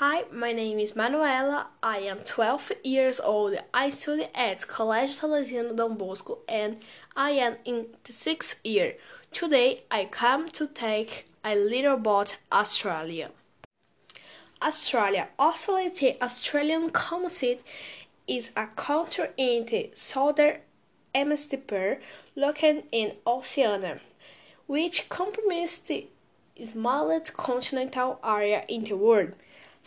Hi, my name is Manuela. I am 12 years old. I study at Colégio Salesiano Dom Bosco and I am in the sixth year. Today I come to take a little about Australia. Australia, also the Australian Commonwealth, is a country in the southern hemisphere located in Oceania, which comprises the smallest continental area in the world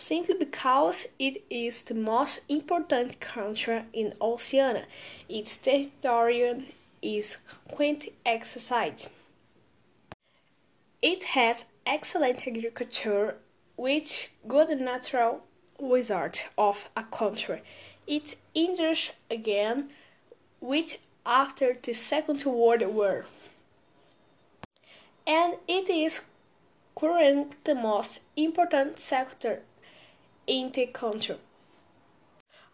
simply because it is the most important country in Oceania. Its territory is quite exercised. It has excellent agriculture, which good natural result of a country. It endures again, which after the Second World War, and it is currently the most important sector in the country.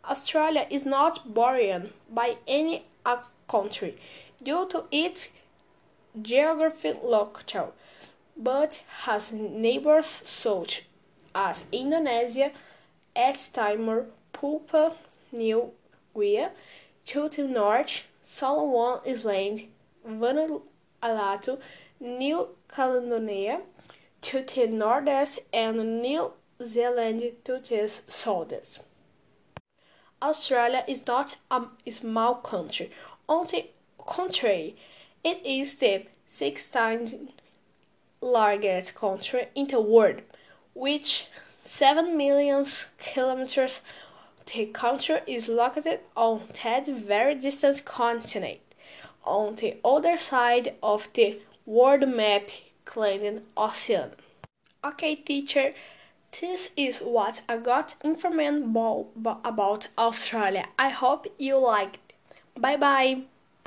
Australia is not bordered by any country due to its geography local, but has neighbors such as Indonesia, East Timor, Papua New Guinea, to the north, Solomon Islands, Vanuatu, New Caledonia, to the northeast, and New Zealand to these soldiers. Australia is not a small country. On the contrary, it is the sixth times largest country in the world, which 7 million kilometers. The country is located on that very distant continent, on the other side of the world map claimed ocean. Okay, teacher. This is what I got information about Australia. I hope you liked. Bye bye.